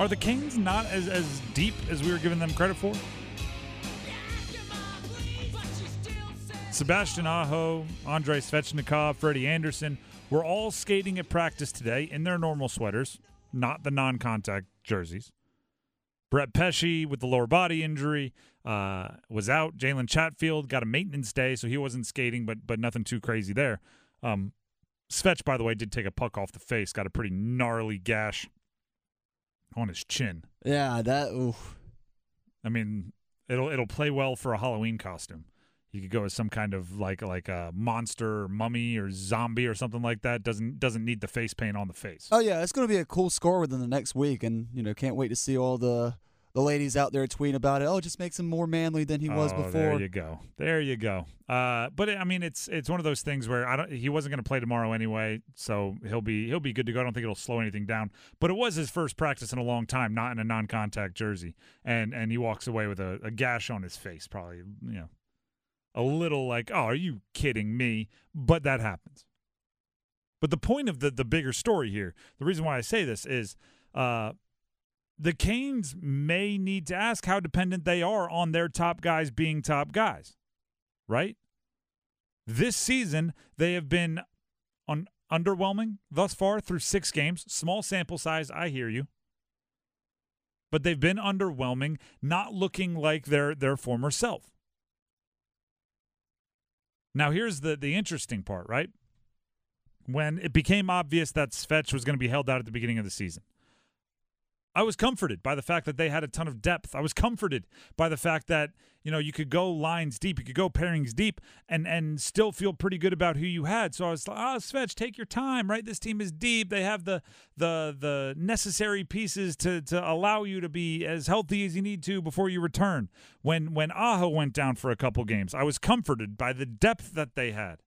Are the Canes not as, as deep as we were giving them credit for? Sebastian Aho, Andrei Svechnikov, Freddie Andersen were all skating at practice today in their normal sweaters, not the non contact jerseys. Brett Pesce with the lower body injury uh, was out. Jalen Chatfield got a maintenance day, so he wasn't skating, but but nothing too crazy there. Um, Svetch, by the way, did take a puck off the face, got a pretty gnarly gash on his chin. Yeah, that. Oof. I mean, it'll it'll play well for a Halloween costume. You could go as some kind of like like a monster, or mummy, or zombie, or something like that. Doesn't doesn't need the face paint on the face. Oh yeah, it's going to be a cool score within the next week, and you know, can't wait to see all the the ladies out there tweeting about it. Oh, it just makes him more manly than he was Oh, before. There you go. There you go. Uh, but I mean, it's it's one of those things where I don't. He wasn't going to play tomorrow anyway, so he'll be he'll be good to go. I don't think it'll slow anything down. But it was his first practice in a long time, not in a non-contact jersey, and and he walks away with a, a gash on his face, probably you know, a little like, oh, are you kidding me? But that happens. But the point of the the bigger story here, the reason why I say this is. Uh, the Canes may need to ask how dependent they are on their top guys being top guys, right? This season, they have been on underwhelming thus far through six games. Small sample size, I hear you. But they've been underwhelming, not looking like their their former self. Now, here's the the interesting part, right? When it became obvious that Svetch was going to be held out at the beginning of the season. I was comforted by the fact that they had a ton of depth. I was comforted by the fact that you know you could go lines deep, you could go pairings deep, and and still feel pretty good about who you had. So I was like, ah, oh, Svetch, take your time, right? This team is deep. They have the the the necessary pieces to to allow you to be as healthy as you need to before you return. When when Aho went down for a couple games, I was comforted by the depth that they had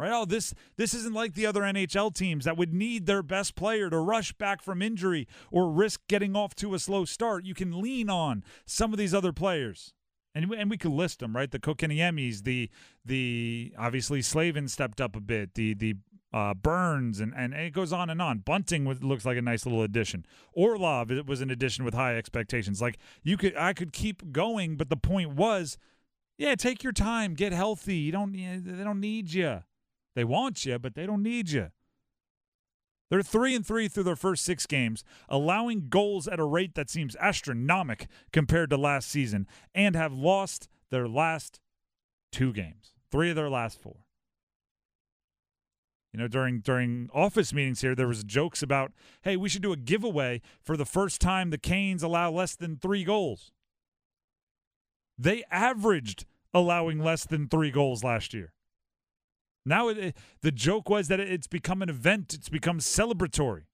right? Oh, this this isn't like the other NHL teams that would need their best player to rush back from injury or risk getting off to a slow start. You can lean on some of these other players. And, we- and we could list them, right? The Kotkaniemis, the the obviously Slavin stepped up a bit, the the uh, Burns, and, and it goes on and on. Bunting was, looks like a nice little addition. Orlov it was an addition with high expectations. Like you could, I could keep going, but the point was, yeah, take your time, get healthy. You don't, they don't need you. They want you, but they don't need you. They're three and three through their first six games, allowing goals at a rate that seems astronomical compared to last season, and have lost their last two games, three of their last four. You know, during during office meetings here, there was jokes about, hey, we should do a giveaway for the first time the Canes allow less than three goals. They averaged allowing less than three goals last year. Now it, the joke was that it's become an event. It's become celebratory.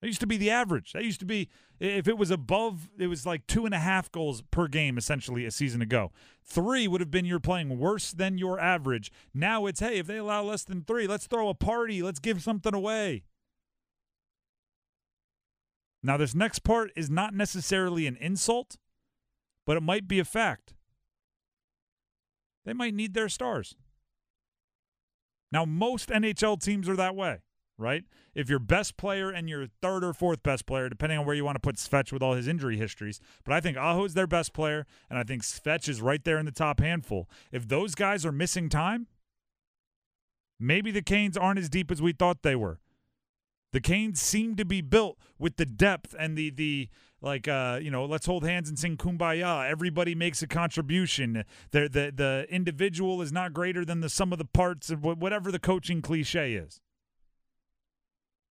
That used to be the average. That used to be if it was above, it was like two and a half goals per game essentially a season ago. Three would have been you're playing worse than your average. Now it's hey, if they allow less than three, let's throw a party. Let's give something away. Now this next part is not necessarily an insult, but it might be a fact. They might need their stars. Now, most NHL teams are that way, right? If your best player and your third or fourth best player, depending on where you want to put Svetch with all his injury histories, but I think Aho is their best player, and I think Svetch is right there in the top handful. If those guys are missing time, maybe the Canes aren't as deep as we thought they were. The Canes seem to be built with the depth and the the like uh you know let's hold hands and sing kumbaya. Everybody makes a contribution. The the the individual is not greater than the sum of the parts of whatever the coaching cliche is.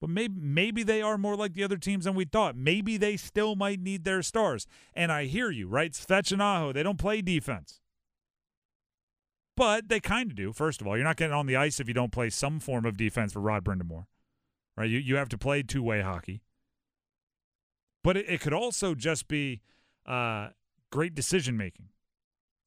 But maybe maybe they are more like the other teams than we thought. Maybe they still might need their stars. And I hear you right? Svetch and they don't play defense. But they kind of do. First of all you're not getting on the ice if you don't play some form of defense for Rod Brind'Amour right? You you have to play two-way hockey but it, it could also just be uh, great decision making.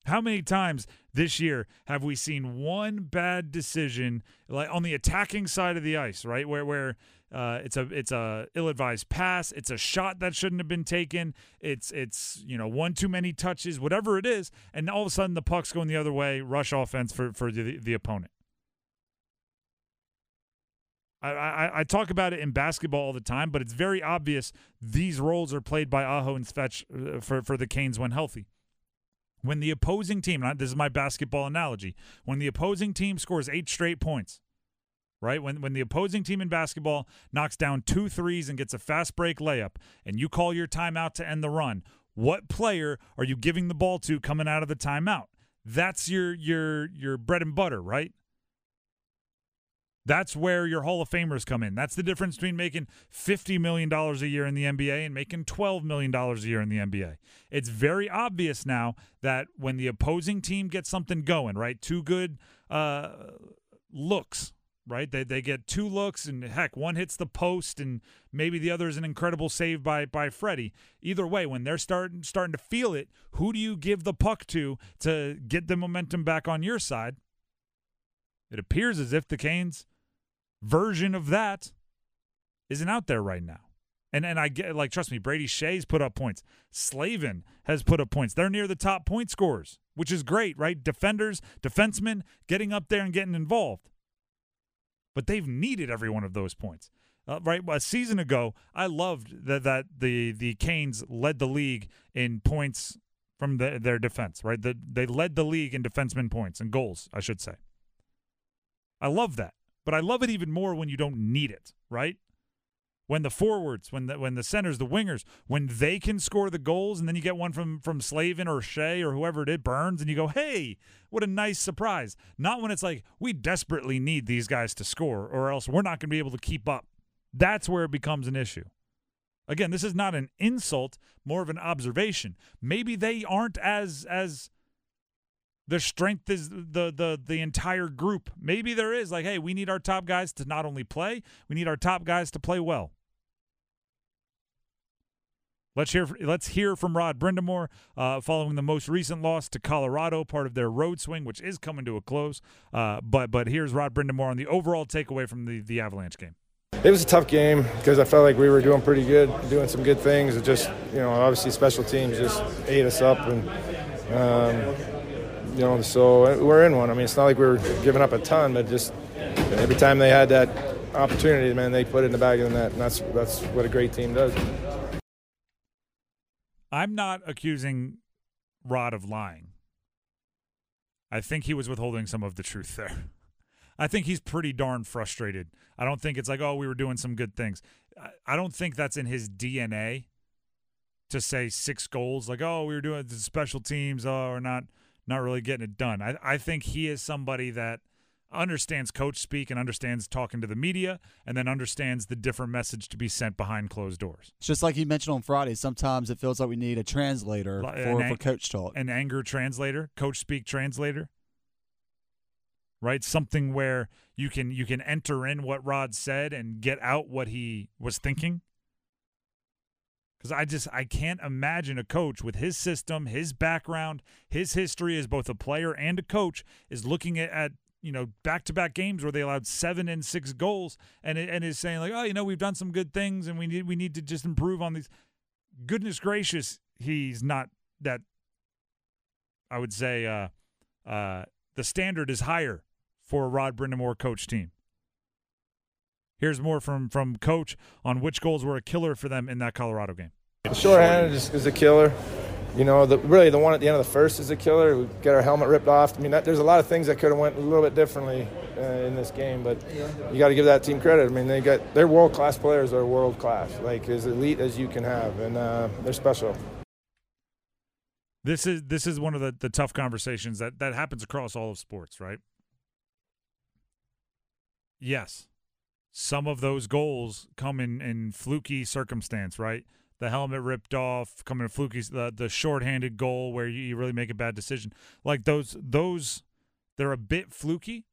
How many times this year have we seen one bad decision, like on the attacking side of the ice, right, where where uh, it's a it's a ill-advised pass, it's a shot that shouldn't have been taken, it's it's you know one too many touches, whatever it is, and all of a sudden the puck's going the other way, rush offense for for the the opponent. I, I, I talk about it in basketball all the time, but it's very obvious these roles are played by Aho and Svetch uh, for, for the Canes when healthy. When the opposing team, this is my basketball analogy, when the opposing team scores eight straight points, right? When when the opposing team in basketball knocks down two threes and gets a fast break layup, and you call your timeout to end the run, what player are you giving the ball to coming out of the timeout? That's your your your bread and butter, right? That's where your Hall of Famers come in. That's the difference between making $50 million a year in the NBA and making $12 million a year in the NBA. It's very obvious now that when the opposing team gets something going, right? Two good uh, looks, right? They, they get two looks, and heck, one hits the post, and maybe the other is an incredible save by, by Freddie. Either way, when they're starting, starting to feel it, who do you give the puck to to get the momentum back on your side? It appears as if the Canes – version of that isn't out there right now. And and I get like trust me, Brady Skjei's put up points. Slavin has put up points. They're near the top point scorers, which is great, right? Defenders, defensemen getting up there and getting involved. But they've needed every one of those points. Uh, right, a season ago, I loved that that the the Canes led the league in points from the, their defense. Right, the, they led the league in defenseman points and goals, I should say. I love that. But I love it even more when you don't need it, right? When the forwards, when the when the centers, the wingers, when they can score the goals, and then you get one from from Slavin or Skjei or whoever it is, Burns, and you go, "Hey, what a nice surprise!" Not when it's like we desperately need these guys to score, or else we're not going to be able to keep up. That's where it becomes an issue. Again, this is not an insult, more of an observation. Maybe they aren't as as the strength is the the the entire group. Maybe there is like, hey, we need our top guys to not only play, we need our top guys to play well. Let's hear let's hear from Rod Brind'Amour uh, following the most recent loss to Colorado, part of their road swing, which is coming to a close. Uh, but but here's Rod Brind'Amour on the overall takeaway from the the Avalanche game. It was a tough game because I felt like we were doing pretty good, doing some good things. It just you know obviously special teams just ate us up and. Um, you know, so we're in one. I mean, it's not like we are giving up a ton, but just every time they had that opportunity, man, they put it in the bag of the net, and that's that's what a great team does. I'm not accusing Rod of lying. I think he was withholding some of the truth there. I think he's pretty darn frustrated. I don't think it's like, oh, we were doing some good things. I don't think that's in his DNA to say six goals, like, oh, we were doing special teams, oh, or not not really getting it done. I, I think he is somebody that understands coach speak and understands talking to the media and then understands the different message to be sent behind closed doors. It's just like you mentioned on Friday. Sometimes it feels like we need a translator for, ang- for coach talk. An anger translator, coach speak translator. Right? Something where you can you can enter in what Rod said and get out what he was thinking. Because I just I can't imagine a coach with his system, his background, his history as both a player and a coach is looking at, at you know back to back games where they allowed seven and six goals and and is saying like oh you know we've done some good things and we need we need to just improve on these. Goodness gracious, he's not that. I would say uh, uh, the standard is higher for a Rod Brind'Amour coach team. Here's more from from coach on which goals were a killer for them in that Colorado game. The shorthanded is, is a killer. You know, the, really the one at the end of the first is a killer. We get our helmet ripped off. I mean, that, there's a lot of things that could have went a little bit differently uh, in this game, but you got to give that team credit. I mean, they got they're world class players. They're world class, like as elite as you can have, and uh, they're special. This is this is one of the, the tough conversations that that happens across all of sports, right? Yes, some of those goals come in in fluky circumstance, right? The helmet ripped off, coming in fluky, the the shorthanded goal where you, you really make a bad decision. Like those those they're a bit fluky.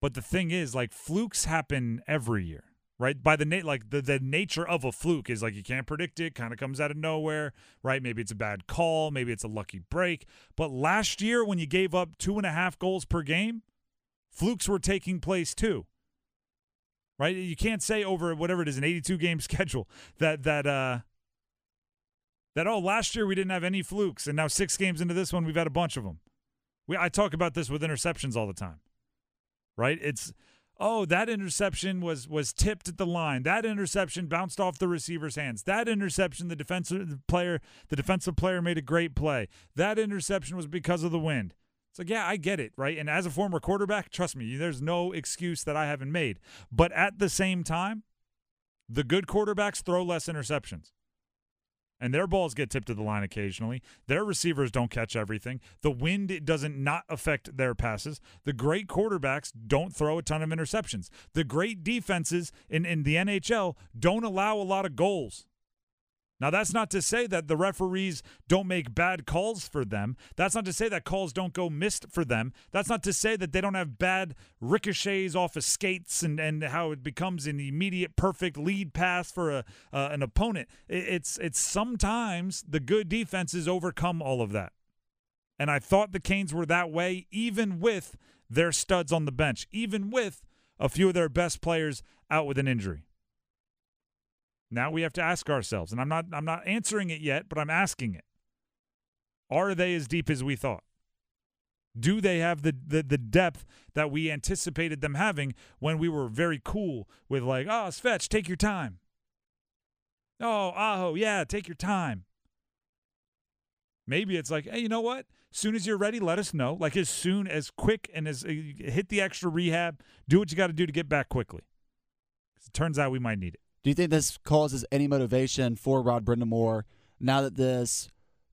But the thing is, like flukes happen every year, right? By the na- like the, the nature of a fluke is like you can't predict it, kind of comes out of nowhere, right? Maybe it's a bad call, maybe it's a lucky break. But last year, when you gave up two and a half goals per game, flukes were taking place too right? You can't say over whatever it is an 82 game schedule that that uh that oh last year we didn't have any flukes and now 6 games into this one we've had a bunch of them. We I talk about this with interceptions all the time. Right? It's oh, that interception was was tipped at the line. That interception bounced off the receiver's hands. That interception, the defensive player, the defensive player made a great play. That interception was because of the wind. It's like, yeah, I get it, right? And as a former quarterback, trust me, there's no excuse that I haven't made. But at the same time, the good quarterbacks throw less interceptions and their balls get tipped to the line occasionally. Their receivers don't catch everything. The wind doesn't not affect their passes. The great quarterbacks don't throw a ton of interceptions. The great defenses in, in the NHL don't allow a lot of goals. Now, that's not to say that the referees don't make bad calls for them. That's not to say that calls don't go missed for them. That's not to say that they don't have bad ricochets off of skates and, and how it becomes an immediate perfect lead pass for a, uh, an opponent. It's, it's sometimes the good defenses overcome all of that. And I thought the Canes were that way, even with their studs on the bench, even with a few of their best players out with an injury. Now we have to ask ourselves, and I'm not I'm not answering it yet, but I'm asking it. Are they as deep as we thought? Do they have the, the, the depth that we anticipated them having when we were very cool with like, oh, Svetch, take your time. Oh, Aho, yeah, take your time. Maybe it's like, hey, you know what? Soon as you're ready, let us know. Like as soon as quick and as uh, hit the extra rehab, do what you got to do to get back quickly. It turns out we might need it. Do you think this causes any motivation for Rod Brind'Amour now that this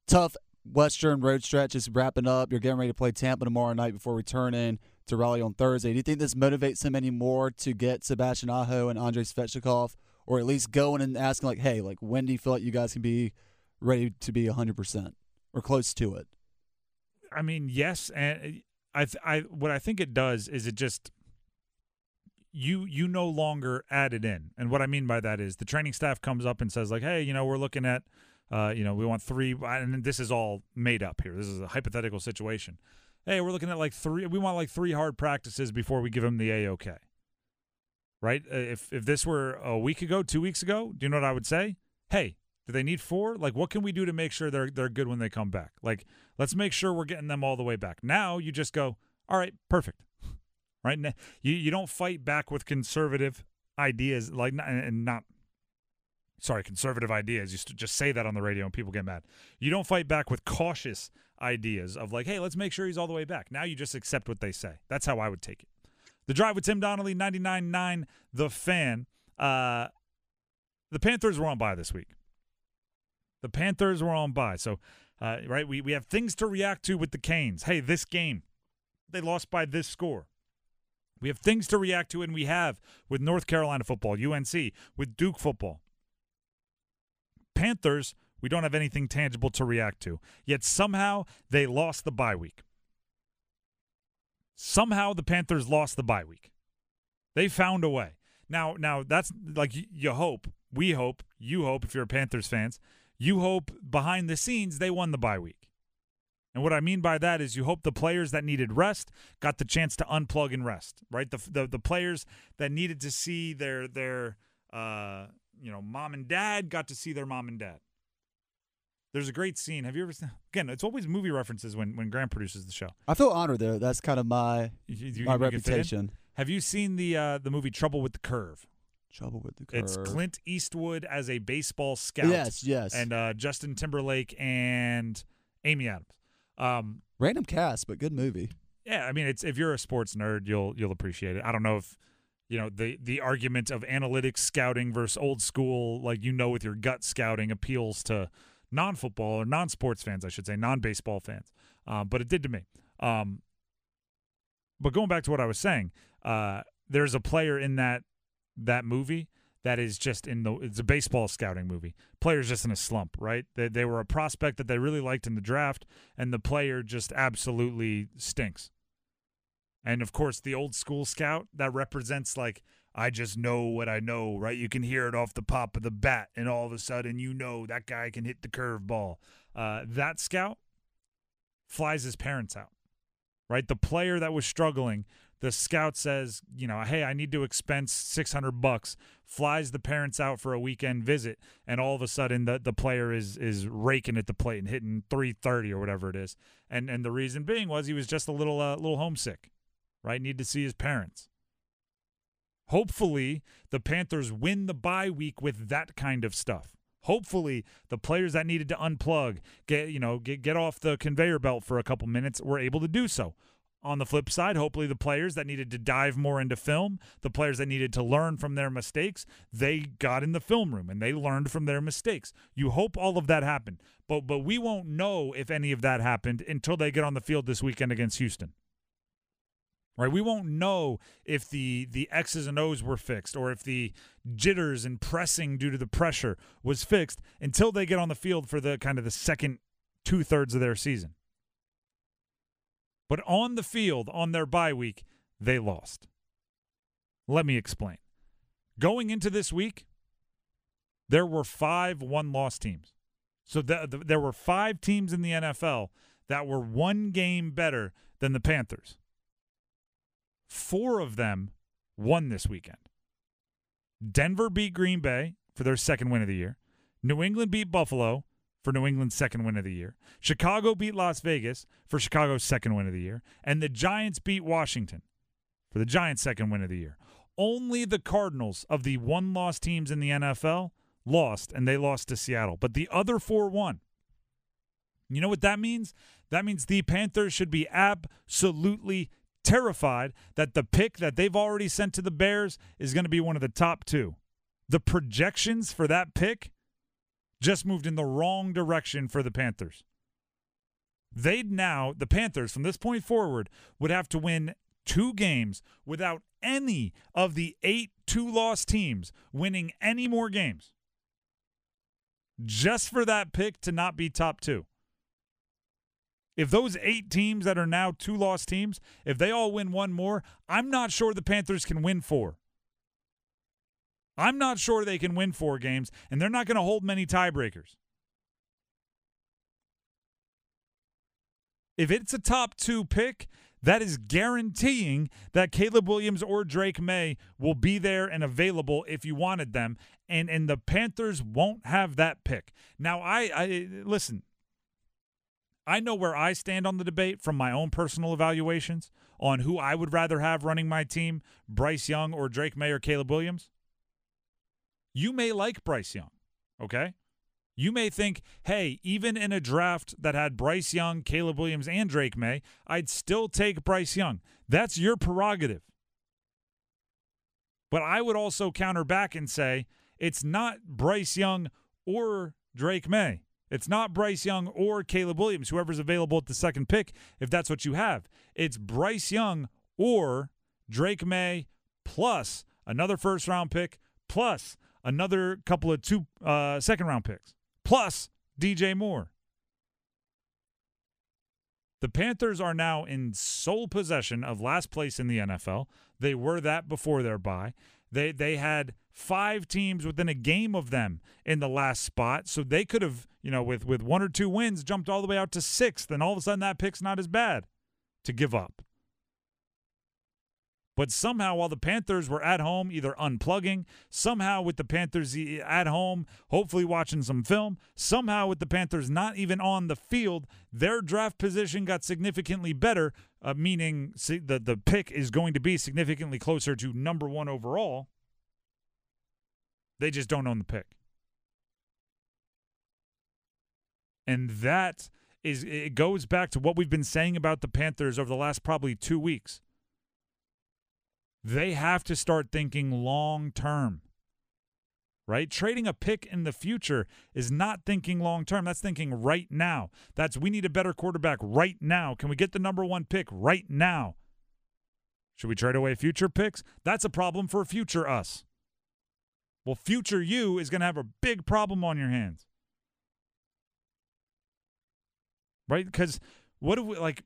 tough Western road stretch is wrapping up? You're getting ready to play Tampa tomorrow night before returning to Raleigh on Thursday. Do you think this motivates him anymore to get Sebastian Aho and Andrei Svechnikov, or at least going and asking like, "Hey, like when do you feel like you guys can be ready to be 100 percent or close to it?" I mean, yes, and I, I, what I think it does is it just you you no longer add it in. And what I mean by that is the training staff comes up and says like, "Hey, you know, we're looking at uh, you know, we want three and this is all made up here. This is a hypothetical situation. Hey, we're looking at like three we want like three hard practices before we give them the A-OK. Right? Uh, if if this were a week ago, 2 weeks ago, do you know what I would say? Hey, do they need four? Like what can we do to make sure they're they're good when they come back? Like let's make sure we're getting them all the way back. Now you just go, "All right, perfect right? You you don't fight back with conservative ideas like and not sorry conservative ideas. You just say that on the radio and people get mad. You don't fight back with cautious ideas of like, hey, let's make sure he's all the way back. Now you just accept what they say. That's how I would take it. The drive with Tim Donnelly, 99.9 The Fan. Uh, the Panthers were on bye this week. The Panthers were on bye. So, uh, right, we, we have things to react to with the Canes. Hey, this game, they lost by this score. We have things to react to, and we have with North Carolina football, UNC, with Duke football. Panthers, we don't have anything tangible to react to. Yet somehow they lost the bye week. Somehow the Panthers lost the bye week. They found a way. Now, now that's like you hope, we hope, you hope if you're a Panthers fans, you hope behind the scenes they won the bye week. And what I mean by that is you hope the players that needed rest got the chance to unplug and rest, right? The the, the players that needed to see their their uh, you know mom and dad got to see their mom and dad. There's a great scene. Have you ever seen? Again, it's always movie references when when Grant produces the show. I feel honored though. That's kind of my you, you, my reputation. Have you seen the uh, the movie Trouble with the Curve? Trouble with the Curve. It's Clint Eastwood as a baseball scout. Yes, yes. And uh, Justin Timberlake and Amy Adams. Um, Random cast, but good movie. Yeah, I mean, it's if you're a sports nerd, you'll you'll appreciate it. I don't know if you know the the argument of analytics scouting versus old school, like you know, with your gut scouting appeals to non football or non sports fans, I should say, non baseball fans. Um, but it did to me. Um, but going back to what I was saying, uh, there's a player in that that movie that is just in the it's a baseball scouting movie. Player's just in a slump, right? They they were a prospect that they really liked in the draft, and the player just absolutely stinks. And of course, the old school scout that represents like I just know what I know, right? You can hear it off the pop of the bat, and all of a sudden you know that guy can hit the curveball. Uh, that scout flies his parents out, right? The player that was struggling the scout says, you know, hey, I need to expense 600 bucks, flies the parents out for a weekend visit, and all of a sudden the, the player is is raking at the plate and hitting 330 or whatever it is. And and the reason being was he was just a little uh, little homesick, right? Need to see his parents. Hopefully, the Panthers win the bye week with that kind of stuff. Hopefully, the players that needed to unplug, get you know, get get off the conveyor belt for a couple minutes, were able to do so. On the flip side, hopefully the players that needed to dive more into film, the players that needed to learn from their mistakes, they got in the film room and they learned from their mistakes. You hope all of that happened. But but we won't know if any of that happened until they get on the field this weekend against Houston. Right? We won't know if the the X's and O's were fixed or if the jitters and pressing due to the pressure was fixed until they get on the field for the kind of the second two thirds of their season. But on the field, on their bye week, they lost. Let me explain. Going into this week, there were five one loss teams. So the, the, there were five teams in the NFL that were one game better than the Panthers. Four of them won this weekend. Denver beat Green Bay for their second win of the year. New England beat Buffalo for New England's second win of the year. Chicago beat Las Vegas for Chicago's second win of the year. And the Giants beat Washington for the Giants' second win of the year. Only the Cardinals of the one loss teams in the NFL lost, and they lost to Seattle. But the other four won. You know what that means? That means the Panthers should be absolutely terrified that the pick that they've already sent to the Bears is going to be one of the top two. The projections for that pick just moved in the wrong direction for the Panthers. They'd now, the Panthers, from this point forward, would have to win two games without any of the eight two loss teams winning any more games. Just for that pick to not be top two. If those eight teams that are now two loss teams, if they all win one more, I'm not sure the Panthers can win four. I'm not sure they can win four games, and they're not going to hold many tiebreakers. If it's a top two pick, that is guaranteeing that Caleb Williams or Drake Maye will be there and available if you wanted them. And and the Panthers won't have that pick. Now I, I listen, I know where I stand on the debate from my own personal evaluations on who I would rather have running my team, Bryce Young or Drake Maye or Caleb Williams. You may like Bryce Young, okay? You may think, hey, even in a draft that had Bryce Young, Caleb Williams, and Drake Maye, I'd still take Bryce Young. That's your prerogative. But I would also counter back and say it's not Bryce Young or Drake Maye. It's not Bryce Young or Caleb Williams, whoever's available at the second pick, if that's what you have. It's Bryce Young or Drake Maye plus another first round pick plus another couple of two uh, second round picks, plus DJ Moore. The Panthers are now in sole possession of last place in the NFL. They were that before their bye. They they had five teams within a game of them in the last spot, so they could have, you know, with with one or two wins, jumped all the way out to sixth, and all of a sudden that pick's not as bad to give up. But somehow, while the Panthers were at home, either unplugging, somehow with the Panthers at home, hopefully watching some film, somehow with the Panthers not even on the field, their draft position got significantly better, uh, meaning the, the pick is going to be significantly closer to number one overall. They just don't own the pick. And that is, it goes back to what we've been saying about the Panthers over the last probably two weeks they have to start thinking long term. Right? Trading a pick in the future is not thinking long term. That's thinking right now. That's we need a better quarterback right now. Can we get the number one pick right now? Should we trade away future picks? That's a problem for future us. Well, future you is going to have a big problem on your hands. Right? Because what do we like?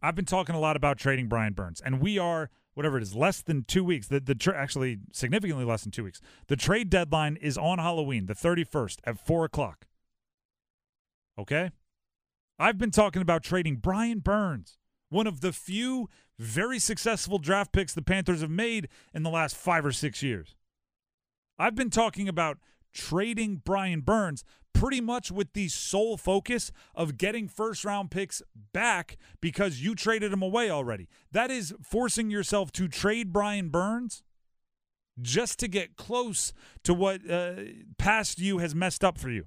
I've been talking a lot about trading Brian Burns, and we are whatever it is, less than two weeks. The the tra- actually significantly less than two weeks. The trade deadline is on Halloween, the thirty first at four o'clock. Okay, I've been talking about trading Brian Burns, one of the few very successful draft picks the Panthers have made in the last five or six years. I've been talking about trading Brian Burns pretty much with the sole focus of getting first round picks back because you traded them away already. That is forcing yourself to trade Brian Burns just to get close to what uh, past you has messed up for you.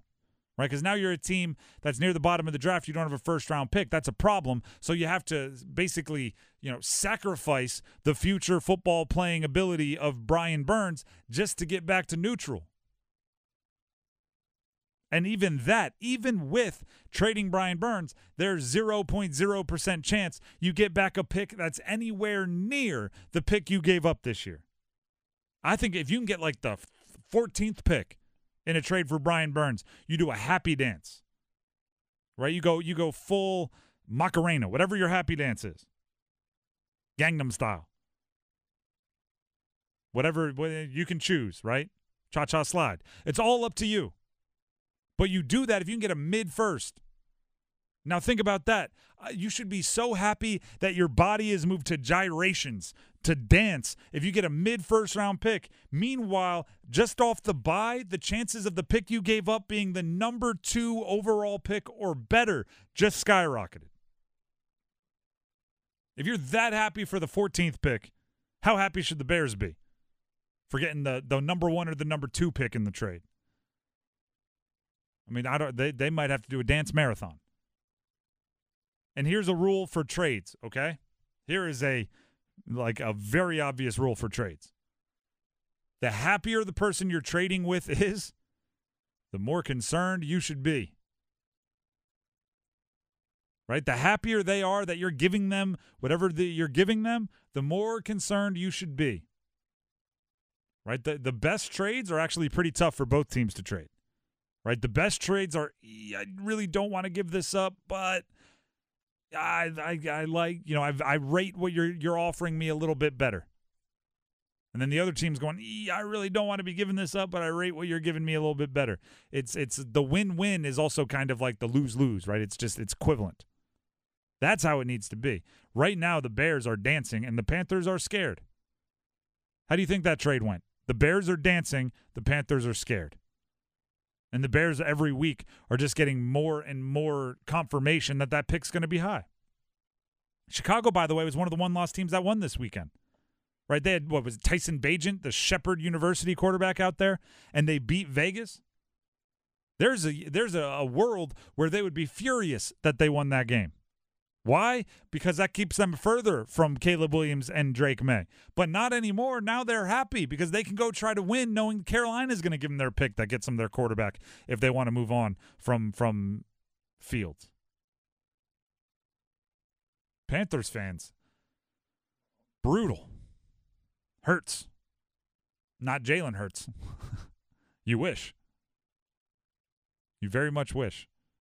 Right? Because now you're a team that's near the bottom of the draft. You don't have a first round pick. That's a problem. So you have to basically, you know, sacrifice the future football playing ability of Brian Burns just to get back to neutral. And even that, even with trading Brian Burns, there's 0.0% chance you get back a pick that's anywhere near the pick you gave up this year. I think if you can get like the 14th pick in a trade for Brian Burns, you do a happy dance. Right? You go you go full Macarena, whatever your happy dance is. Gangnam style. Whatever you can choose, right? Cha-cha slide. It's all up to you. But you do that if you can get a mid first. Now think about that. Uh, you should be so happy that your body is moved to gyrations, to dance if you get a mid first round pick. Meanwhile, just off the bye, the chances of the pick you gave up being the number two overall pick or better just skyrocketed. If you're that happy for the 14th pick, how happy should the Bears be for getting the, the number one or the number two pick in the trade? I mean, I don't. They they might have to do a dance marathon. And here's a rule for trades. Okay, here is a like a very obvious rule for trades. The happier the person you're trading with is, the more concerned you should be. Right? The happier they are that you're giving them whatever the, you're giving them, the more concerned you should be. Right? The, the best trades are actually pretty tough for both teams to trade right? The best trades are I really don't want to give this up, but I I, I like you know I I rate what you're you're offering me a little bit better. And then the other team's going, I really don't want to be giving this up, but I rate what you're giving me a little bit better. It's it's the win-win is also kind of like the lose-lose, right? It's just it's equivalent. That's how it needs to be. Right now the Bears are dancing and the Panthers are scared. How do you think that trade went? The Bears are dancing, the Panthers are scared. And the Bears every week are just getting more and more confirmation that that pick's going to be high. Chicago, by the way, was one of the one loss teams that won this weekend. Right? They had, what was it, Tyson Bagent, the Shepherd University quarterback out there, and they beat Vegas. There's a there's a, a world where they would be furious that they won that game. Why? Because that keeps them further from Caleb Williams and Drake Maye. But not anymore. Now they're happy because they can go try to win knowing Carolina is going to give them their pick that gets them their quarterback if they want to move on from from Fields. Panthers fans. Brutal. Hurts. Not Jalen Hurts. you wish. You very much wish.